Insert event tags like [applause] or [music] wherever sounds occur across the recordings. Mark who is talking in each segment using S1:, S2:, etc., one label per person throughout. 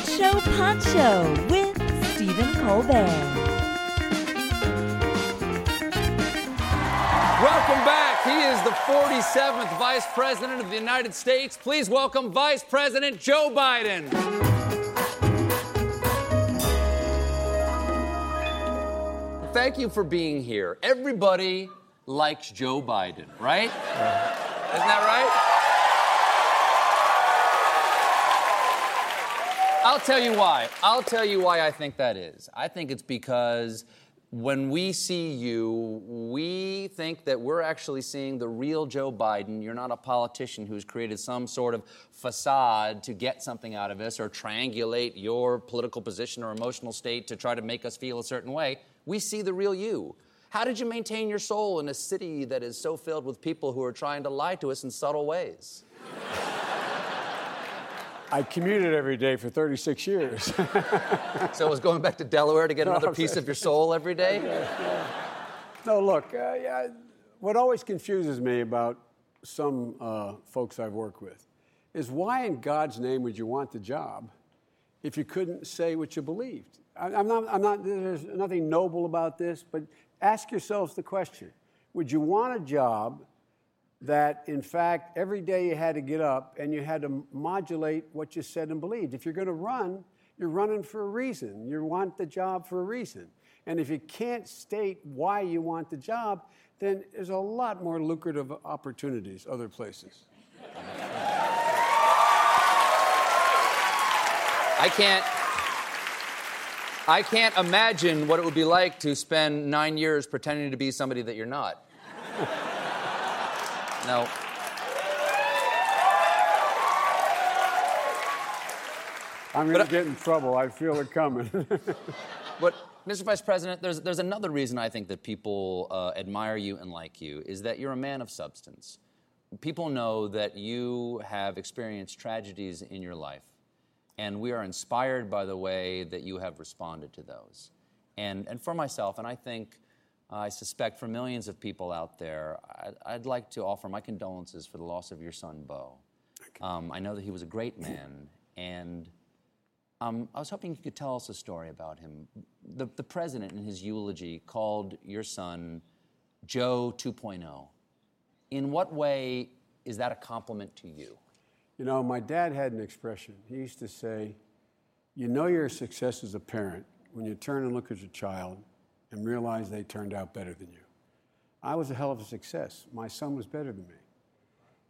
S1: The Late Show Pod Show with Stephen Colbert.
S2: Welcome back. He is the 47th Vice President of the United States. Please welcome Vice President Joe Biden. Thank you for being here. Everybody likes Joe Biden, right? Isn't that right? I'll tell you why. I'll tell you why I think that is. I think it's because when we see you, we think that we're actually seeing the real Joe Biden. You're not a politician who's created some sort of facade to get something out of us or triangulate your political position or emotional state to try to make us feel a certain way. We see the real you. How did you maintain your soul in a city that is so filled with people who are trying to lie to us in subtle ways?
S3: I commuted every day for 36 years. [laughs]
S2: so it was going back to Delaware to get another piece of your soul every day?
S3: Yeah. No, look, uh, yeah, what always confuses me about some uh, folks I've worked with is why in God's name would you want the job if you couldn't say what you believed? I, I'm not, I'm not, there's nothing noble about this, but ask yourselves the question Would you want a job that in fact every day you had to get up and you had to modulate what you said and believed. If you're going to run, you're running for a reason. You want the job for a reason. And if you can't state why you want the job, then there's a lot more lucrative opportunities other places.
S2: I can't I can't imagine what it would be like to spend 9 years pretending to be somebody that you're not. No.
S3: I'm going to get in trouble. I feel it coming. [laughs]
S2: but, Mr. Vice President, there's, there's another reason I think that people uh, admire you and like you is that you're a man of substance. People know that you have experienced tragedies in your life, and we are inspired by the way that you have responded to those. And, and for myself, and I think I suspect for millions of people out there, I'd, I'd, like to offer my condolences for the loss of your son, Beau. Um, I know that he was a great man, and um, I was hoping you could tell us a story about him. The, the president, in his eulogy, called your son Joe 2.0. In what way is that a compliment to you?
S3: You know, my dad had an expression. He used to say, You know you're a success as a parent when you turn and look at your child and realize they turned out better than you. I was a hell of a success. My son was better than me.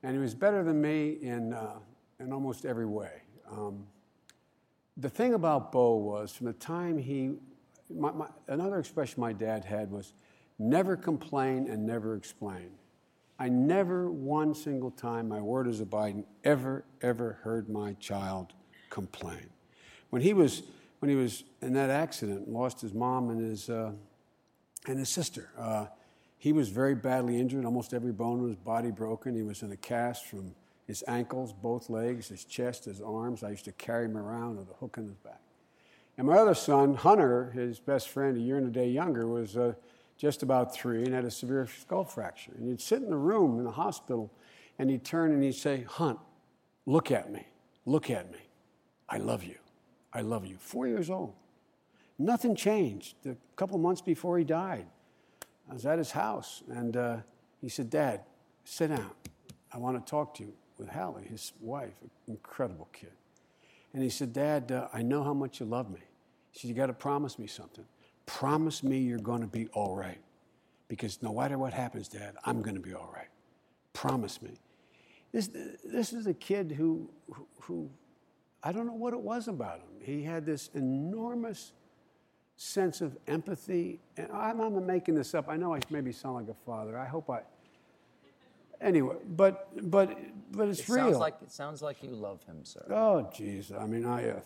S3: And he was better than me in, uh, in almost every way. Um, the thing about Beau was from the time he, my, my, another expression my dad had was never complain and never explain. I never one single time, my word is a Biden, ever, ever heard my child complain. When he was, when he was in that accident, lost his mom and his, uh, and his sister. Uh, he was very badly injured. Almost every bone in his body broken. He was in a cast from his ankles, both legs, his chest, his arms. I used to carry him around with a hook in his back. And my other son, Hunter, his best friend, a year and a day younger, was uh, just about three and had a severe skull fracture. And he'd sit in the room in the hospital and he'd turn and he'd say, Hunt, look at me. Look at me. I love you. I love you. Four years old. Nothing changed. A couple months before he died, I was at his house, and uh, he said, Dad, sit down. I want to talk to you with Hallie, his wife, incredible kid. And he said, Dad, uh, I know how much you love me. He said, You got to promise me something. Promise me you're going to be all right. Because no matter what happens, Dad, I'm going to be all right. Promise me. This, this is a kid who, who, who, I don't know what it was about him. He had this enormous sense of empathy. And I'm not making this up. I know I maybe sound like a father. I hope I. Anyway, but but but it's
S2: It
S3: real.
S2: sounds like it sounds like you love him, sir.
S3: oh, jeez. I mean, I. Uh,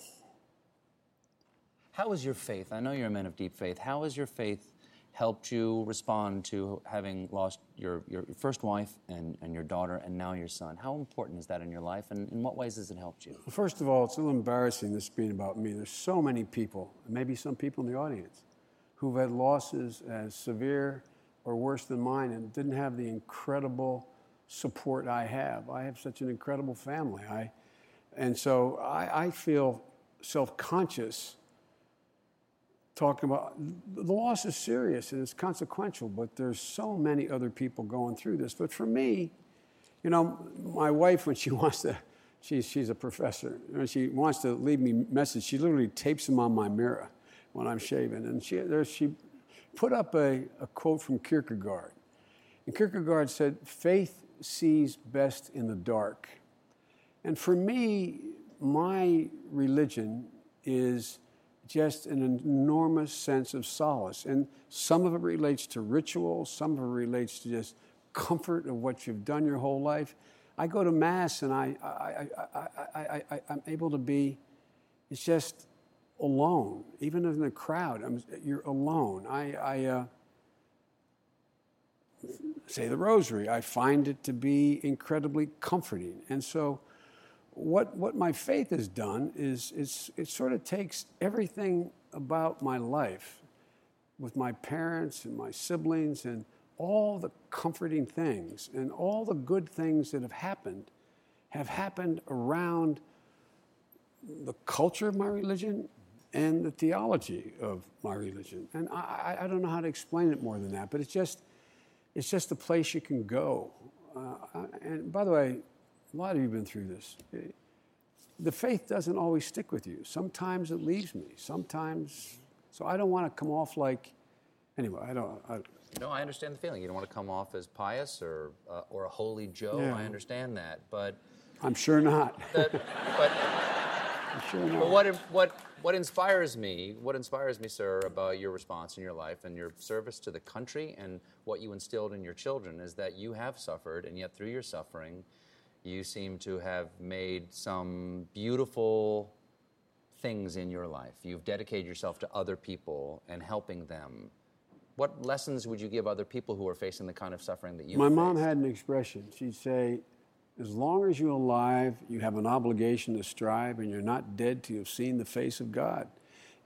S2: How has your faith? I know you're a man of deep faith. How has your faith helped you respond to having lost your, your first wife and, and your daughter and now your son? How important is that in your life, and in what ways has it helped you?
S3: First of all, it's a little embarrassing this being about me. There's so many people, maybe some people in the audience, who've had losses as severe or worse than mine and didn't have the incredible support I have. I have such an incredible family. I, and so I, I feel self conscious talking about the loss is serious and it's consequential, but there's so many other people going through this. But for me, you know, my wife, when she [laughs] wants to, she's, she's a professor, when she wants to leave me message, she literally tapes them on my mirror when I'm shaving. And she, there, she put up a, a quote from Kierkegaard. And Kierkegaard said, Faith sees best in the dark. And for me, my religion is just an enormous sense of solace. And some of it relates to ritual, some of it relates to just comfort of what you've done your whole life. I go to Mass and I, I, I, am able to be, it's just alone. Even in the crowd, I'm, you're alone. I, I uh, say the rosary. I find it to be incredibly comforting. And so, what, what my faith has done is, is it sort of takes everything about my life with my parents and my siblings and all the comforting things and all the good things that have happened have happened around the culture of my religion and the theology of my religion. And I, I don't know how to explain it more than that, but it's just, it's just a place you can go. Uh, and by the way, a lot of you have been through this. The faith doesn't always stick with you. Sometimes it leaves me. Sometimes, so I don't want to come off like, anyway, I don't. I,
S2: No, I understand the feeling. You don't want to come off as pious or, uh, or a holy Joe.
S3: Yeah.
S2: I understand that. But,
S3: I'm sure not. [laughs]
S2: that, but
S3: I'm sure not.
S2: But what, what, what inspires me, what inspires me, sir, about your response in your life and your service to the country and what you instilled in your children is that you have suffered, and yet through your suffering, you seem to have made some beautiful things in your life. You've dedicated yourself to other people and helping them. What lessons would you give other people who are facing the kind of suffering that you
S3: My mom had an expression. She'd say, as long as you're alive, you have an obligation to strive, and you're not dead till you've seen the face of God.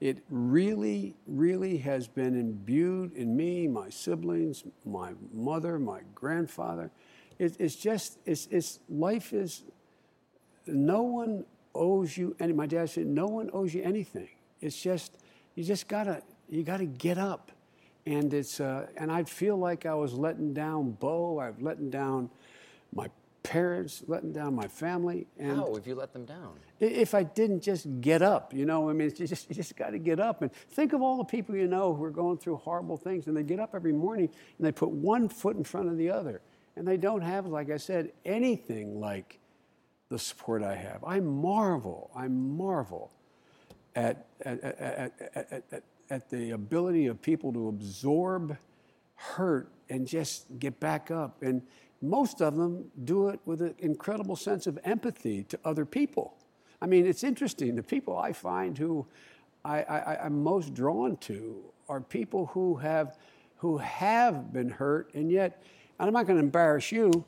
S3: It really, really has been imbued in me, my siblings, my mother, my grandfather. It, it's just, it's, it's, life is, no one owes you any, my dad said, no one owes you anything. It's just, you just gotta, you gotta get up. And it's, uh, and I feel like I was letting down Beau, I've letting down my parents, letting down my family. And
S2: How have you let them down?
S3: if I didn't just get up, you know, I mean, [laughs] it's just, you just got to get up. And think of all the people you know who are going through horrible things, and they get up every morning and they put one foot in front of the other. And they don't have, like I said, anything like the support I have. I marvel, I marvel at, at, at, at, at, the ability of people to absorb hurt and just get back up. And most of them do it with an incredible sense of empathy to other people. I mean, it's interesting. The people I find who I, I, I'm most drawn to are people who have, who have been hurt, and yet, I'm not going to embarrass you,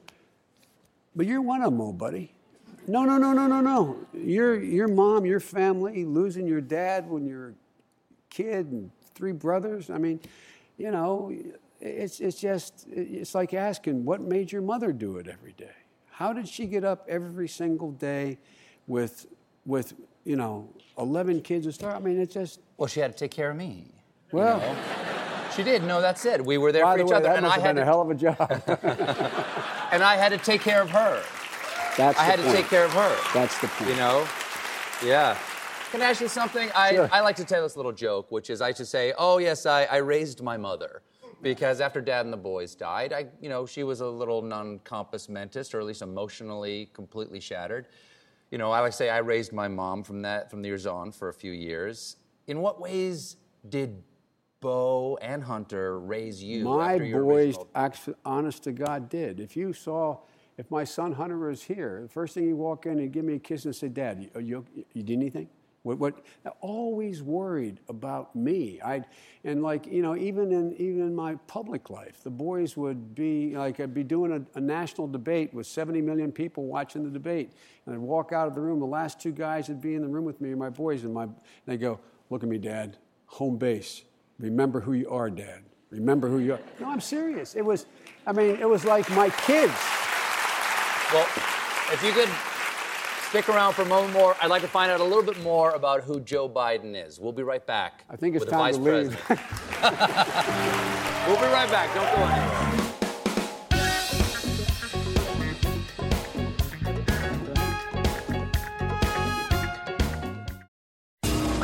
S3: but you're one of them, old buddy. No, no, no, no, no, no. Your, your mom, your family, losing your dad when you're a kid and three brothers. I mean, you know, it's, it's just, it's like asking, what made your mother do it every day? How did she get up every single day with, with you know, 11 kids to start? I mean, it's just,
S2: Well, she had to take care of me.
S3: well,
S2: She did. No, that's it. We were there
S3: by
S2: for
S3: the
S2: each
S3: way,
S2: other,
S3: that
S2: and
S3: must
S2: I
S3: have
S2: had
S3: been a hell of a job. [laughs]
S2: and I had to take care of her.
S3: That's
S2: I had to take care of her.
S3: That's the point.
S2: You know, Yeah. Can I ask you something? I,
S3: Sure.
S2: I like to tell this little joke, which is I should say, oh, yes, I, I raised my mother. Because after dad and the boys died, I, you know, she was a little non compos mentis, or at least emotionally completely shattered. You know, I like to say I raised my mom from that, from the years on for a few years. In what ways did Beau and Hunter raise you?
S3: My boys, actually, honest to God, did. If you saw, if my son Hunter was here, the first thing he'd walk in and give me a kiss and say, "Dad, you, you, you did anything?" What? What? Always worried about me. I, and like you know, even in even in my public life, the boys would be like I'd be doing a, a national debate with 70 million people watching the debate, and I'd walk out of the room. The last two guys would be in the room with me, and my boys, and my and they go, "Look at me, Dad. Home base. Remember who you are, Dad. Remember who you are." No, I'm serious. It was, I mean, it was like my kids.
S2: Well, if you could stick around for a moment more, I'd like to find out a little bit more about who Joe Biden is. We'll be right back.
S3: I think it's time
S2: Vice
S3: to leave. [laughs]
S2: We'll be right back. Don't go anywhere.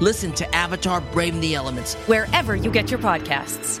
S4: Listen to Avatar Braving the Elements.
S5: wherever you get your podcasts.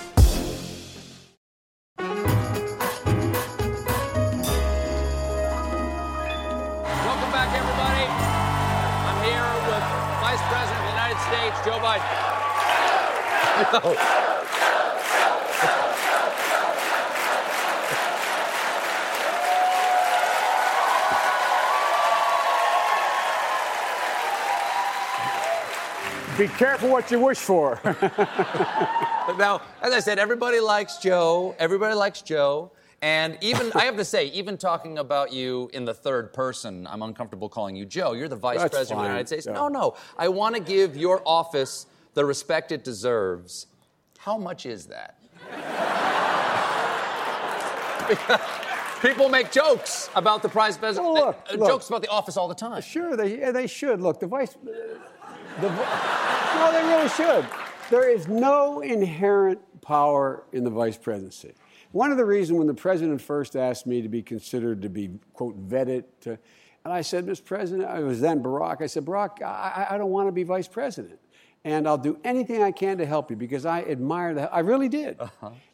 S6: [laughs]
S3: Be careful what you wish for. [laughs]
S2: Now, as I said, everybody likes Joe. Everybody likes Joe. And even, I have to say, [laughs] even talking about you in the third person, I'm uncomfortable calling you Joe. You're the Vice
S3: That's
S2: President of the. United States.
S3: Yeah.
S2: No, no. I want to give your office the respect it deserves. How much is that? People make jokes about the prize president,
S3: Oh, look,
S2: uh,
S3: look.
S2: jokes about the office all the time.
S3: Sure, they, they should. Look, the vice. The, no, they really should. There is no inherent power in the vice presidency. One of the reasons when the president first asked me to be considered to be, quote, vetted, to, and I said, Mr. President, I was then Barack, I said, Barack, I I don't want to be vice president. And I'll do anything I can to help you because I admire that. I really did.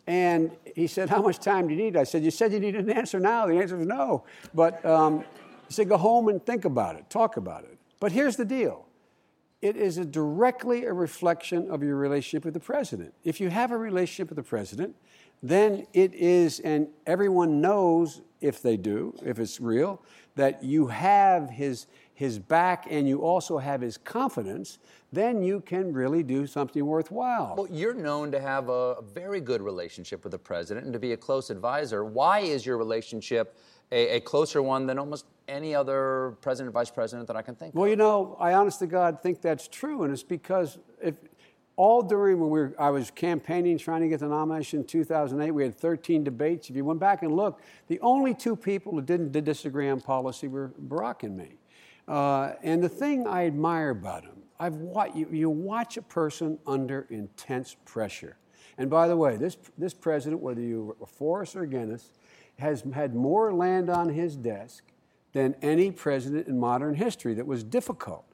S3: And he said, How much time do you need? I said, You said you needed an answer now. The answer was no. But um, he said, Go home and think about it, talk about it. But here's the deal it is a directly a reflection of your relationship with the president. If you have a relationship with the president, then it is, and everyone knows if they do, if it's real, that you have his, his back and you also have his confidence, then you can really do something worthwhile.
S2: Well, you're known to have a, very good relationship with the president and to be a close advisor. Why is your relationship a, a closer one than almost any other president, vice president that I can think of?
S3: Well, you know, I honest to God think that's true, and it's because if all during when we were, I was campaigning, trying to get the nomination in 2008, we had 13 debates. If you went back and looked, the only two people who didn't disagree on policy were Barack and me. Uh, and the thing I admire about him, I've wa- you, you watch a person under intense pressure. And by the way, this, this president, whether you are for us or against has had more land on his desk than any president in modern history that was difficult.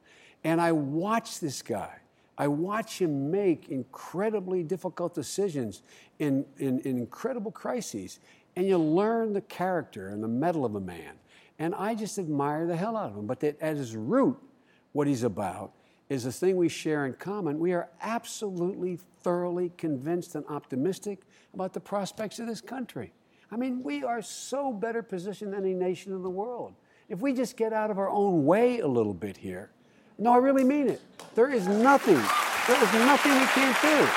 S3: And I watch this guy. I watch him make incredibly difficult decisions in, in, in incredible crises. And you learn the character and the mettle of a man. And I just admire the hell out of him. But that at his root, what he's about is a thing we share in common. We are absolutely, thoroughly convinced and optimistic about the prospects of this country. I mean, we are so better positioned than any nation in the world. If we just get out of our own way a little bit here, no, I really mean it. There is nothing, there is nothing we can't do.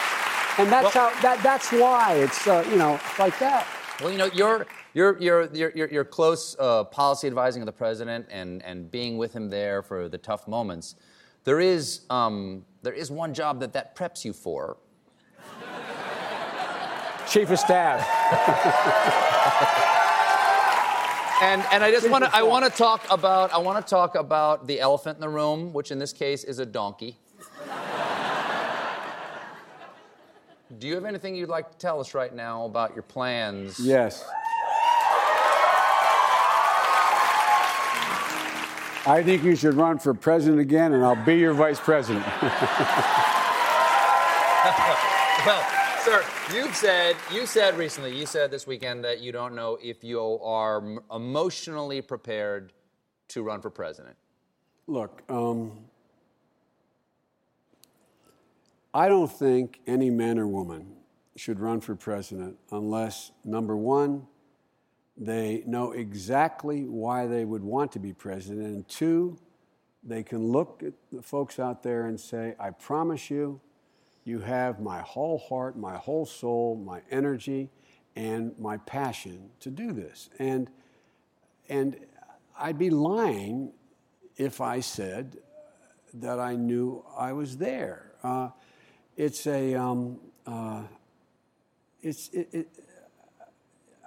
S3: And that's
S2: Well-
S3: how, that, that's why it's, uh, you know, like that.
S2: Well, you know, you're you're you're you're, you're, you're close uh, policy advising of the president and and being with him there for the tough moments. There is um, there is one job that that preps you for.
S3: Chief of Staff.
S2: And and I just want to I want to talk about I want to talk about the elephant in the room, which in this case is a donkey. Do you have anything you'd like to tell us right now about your plans?
S3: Yes. I think you should run for president again, and I'll be your vice president. [laughs] [laughs]
S2: well, sir, you've said you said recently, you said this weekend that you don't know if you are emotionally prepared to run for president.
S3: Look, um, I don't think any man or woman should run for president unless, number one, they know exactly why they would want to be president, and two, they can look at the folks out there and say, I promise you, you have my whole heart, my whole soul, my energy, and my passion to do this. And, and I'd be lying if I said that I knew I was there. Uh, it's a, um, uh, it's, it, it,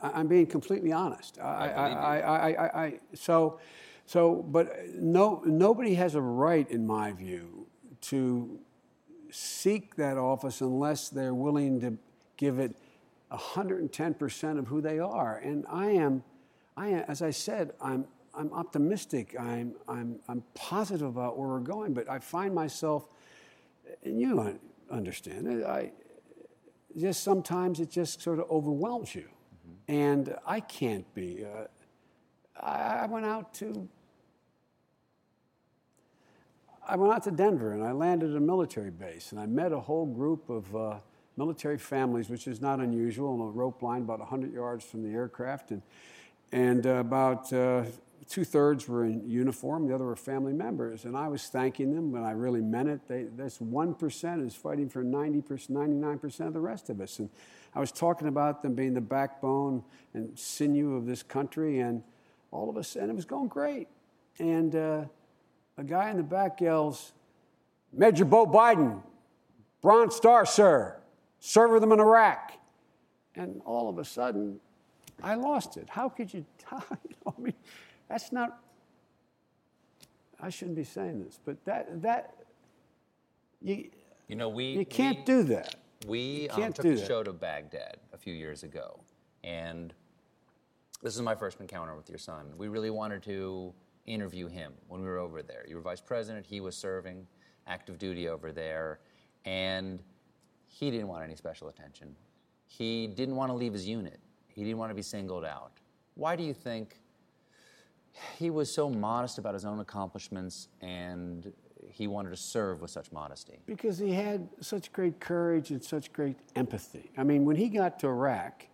S3: I'm being completely honest. I, I, I, I, I, I, so, so, but no, nobody has a right, in my view, to seek that office unless they're willing to give it 110% of who they are. And I am, I am as I said, I'm, I'm optimistic. I'm, I'm, I'm positive about where we're going, but I find myself, and you un- understand I, just sometimes it just sort of overwhelms you. And I can't be. Uh, I, I went out to I went out to Denver and I landed at a military base and I met a whole group of uh, military families, which is not unusual, on a rope line about 100 yards from the aircraft. And, and uh, about uh, two thirds were in uniform, the other were family members. And I was thanking them, and I really meant it. They, this 1% is fighting for 90%, 99% of the rest of us. And I was talking about them being the backbone and sinew of this country, and all of us, and it was going great. And uh, a guy in the back yells, Major Beau Biden, Bronze Star, sir, serve them in Iraq. And all of a sudden, I lost it. How could you? How, you know, I mean, that's not. I shouldn't be saying this, but that that you
S2: You know, we
S3: you can't
S2: we-
S3: do that.
S2: We um, took the
S3: that.
S2: show to Baghdad a few years ago, and this is my first encounter with your son. We really wanted to interview him when we were over there. You were vice president, he was serving active duty over there, and he didn't want any special attention. He didn't want to leave his unit, he didn't want to be singled out. Why do you think he was so modest about his own accomplishments and he wanted to serve with such modesty?
S3: Because he had such great courage and such great empathy. I mean, when he got to Iraq,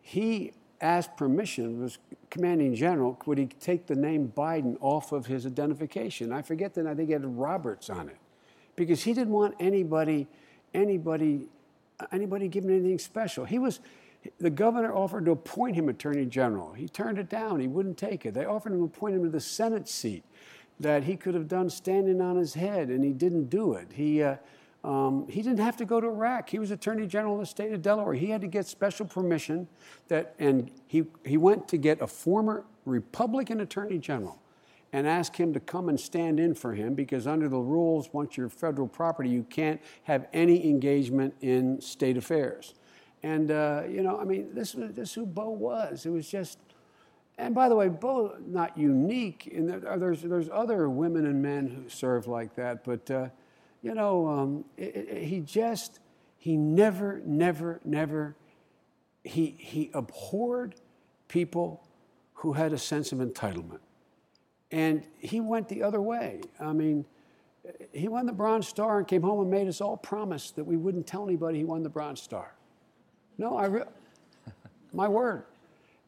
S3: he asked permission, was commanding general, would he take the name Biden off of his identification? I forget that I think he had Roberts on it. Because he didn't want anybody, anybody, anybody giving anything special. He was, the governor offered to appoint him attorney general. He turned it down. He wouldn't take it. They offered him to appoint him to the Senate seat that he could have done standing on his head, and he didn't do it. He, uh, um, he didn't have to go to Iraq. He was Attorney General of the state of Delaware. He had to get special permission that, and he, he went to get a former Republican Attorney General. and ask him to come and stand in for him because under the rules, once you're federal property, you can't have any engagement in state affairs. And, uh, you know, I mean, this, was, this who Beau was. It was just, and by the way, Beau, not unique. In there, there's, there's other women and men who serve like that, but, uh, you know, um, it, it, he just, he never, never, never, he, he abhorred people who had a sense of entitlement. And he went the other way. I mean, he won the Bronze Star and came home and made us all promise that we wouldn't tell anybody he won the Bronze Star. No, I re- my word.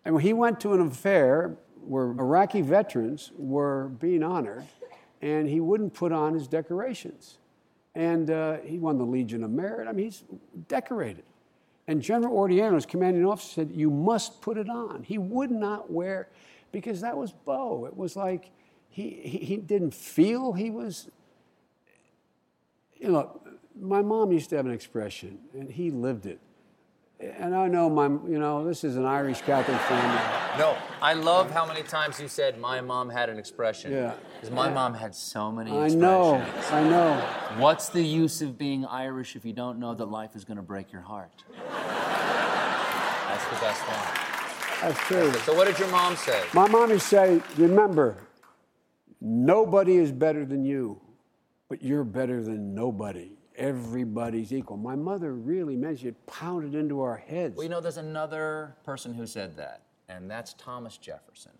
S3: And he went to an affair where Iraqi veterans were being honored, and he wouldn't put on his decorations. And uh, he won the Legion of Merit. I mean, he's decorated. And General Odierno, his commanding officer said, You must put it on. He would not wear, because that was Beau. It was like he, he, he didn't feel he was. You know, my mom used to have an expression, and he lived it and I know my, you know, this is an Irish Catholic family.
S2: No, I love how many times you said my mom had an expression.
S3: Yeah.
S2: Because my mom had so many
S3: I know, I know.
S2: What's the use of being Irish if you don't know that life is going to break your heart? That's the best one.
S3: That's true.
S2: So what did your mom say?
S3: My mom to say, remember, nobody is better than you, but you're better than nobody. Everybody's equal. My mother really it pounded into our heads.
S2: Well, you know, there's another person who said that, and that's Thomas Jefferson.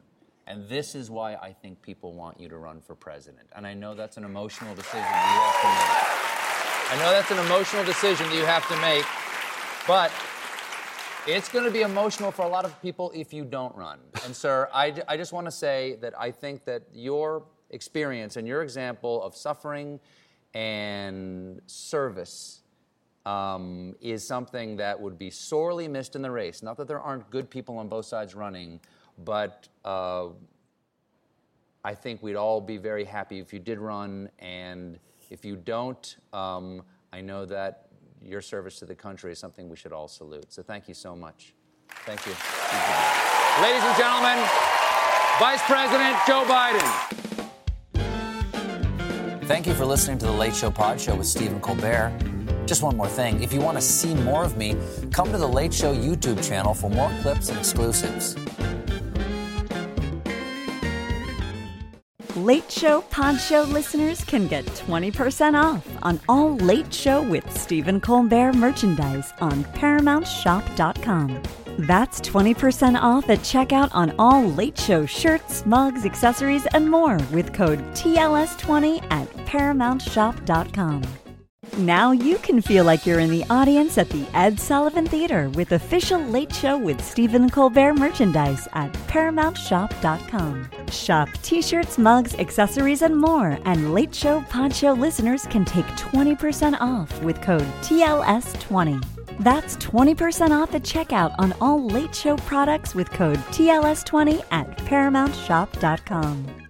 S2: And this is why I think people want you to run for president. And I know that's an emotional decision you have to make. I know that's an emotional decision that you have to make, but it's going to be emotional for a lot of people if you don't run. And, sir, I, I just want to say that I think that your experience and your example of suffering and service um, is something that would be sorely missed in the race. Not that there aren't good people on both sides running, but uh, I think we'd all be very happy if you did run. And if you don't, um, I know that your service to the country is something we should all salute. So thank you so much. Thank you. Ladies and gentlemen, Vice President Joe Biden. Thank you for listening to the Late Show Pod Show with Stephen Colbert. Just one more thing. If you want to see more of me, come to the Late Show YouTube channel for more clips and exclusives.
S1: Late Show Pod Show listeners can get 20% off on all Late Show with Stephen Colbert merchandise on ParamountShop.com. That's 20% off at checkout on all Late Show shirts, mugs, accessories, and more with code TLS20 at ParamountShop.com. Now you can feel like you're in the audience at the Ed Sullivan Theater with official Late Show with Stephen Colbert merchandise at ParamountShop.com. Shop t shirts, mugs, accessories, and more. And Late Show Pod Show listeners can take 20% off with code TLS20. That's 20% off at checkout on all Late Show products with code TLS20 at ParamountShop.com.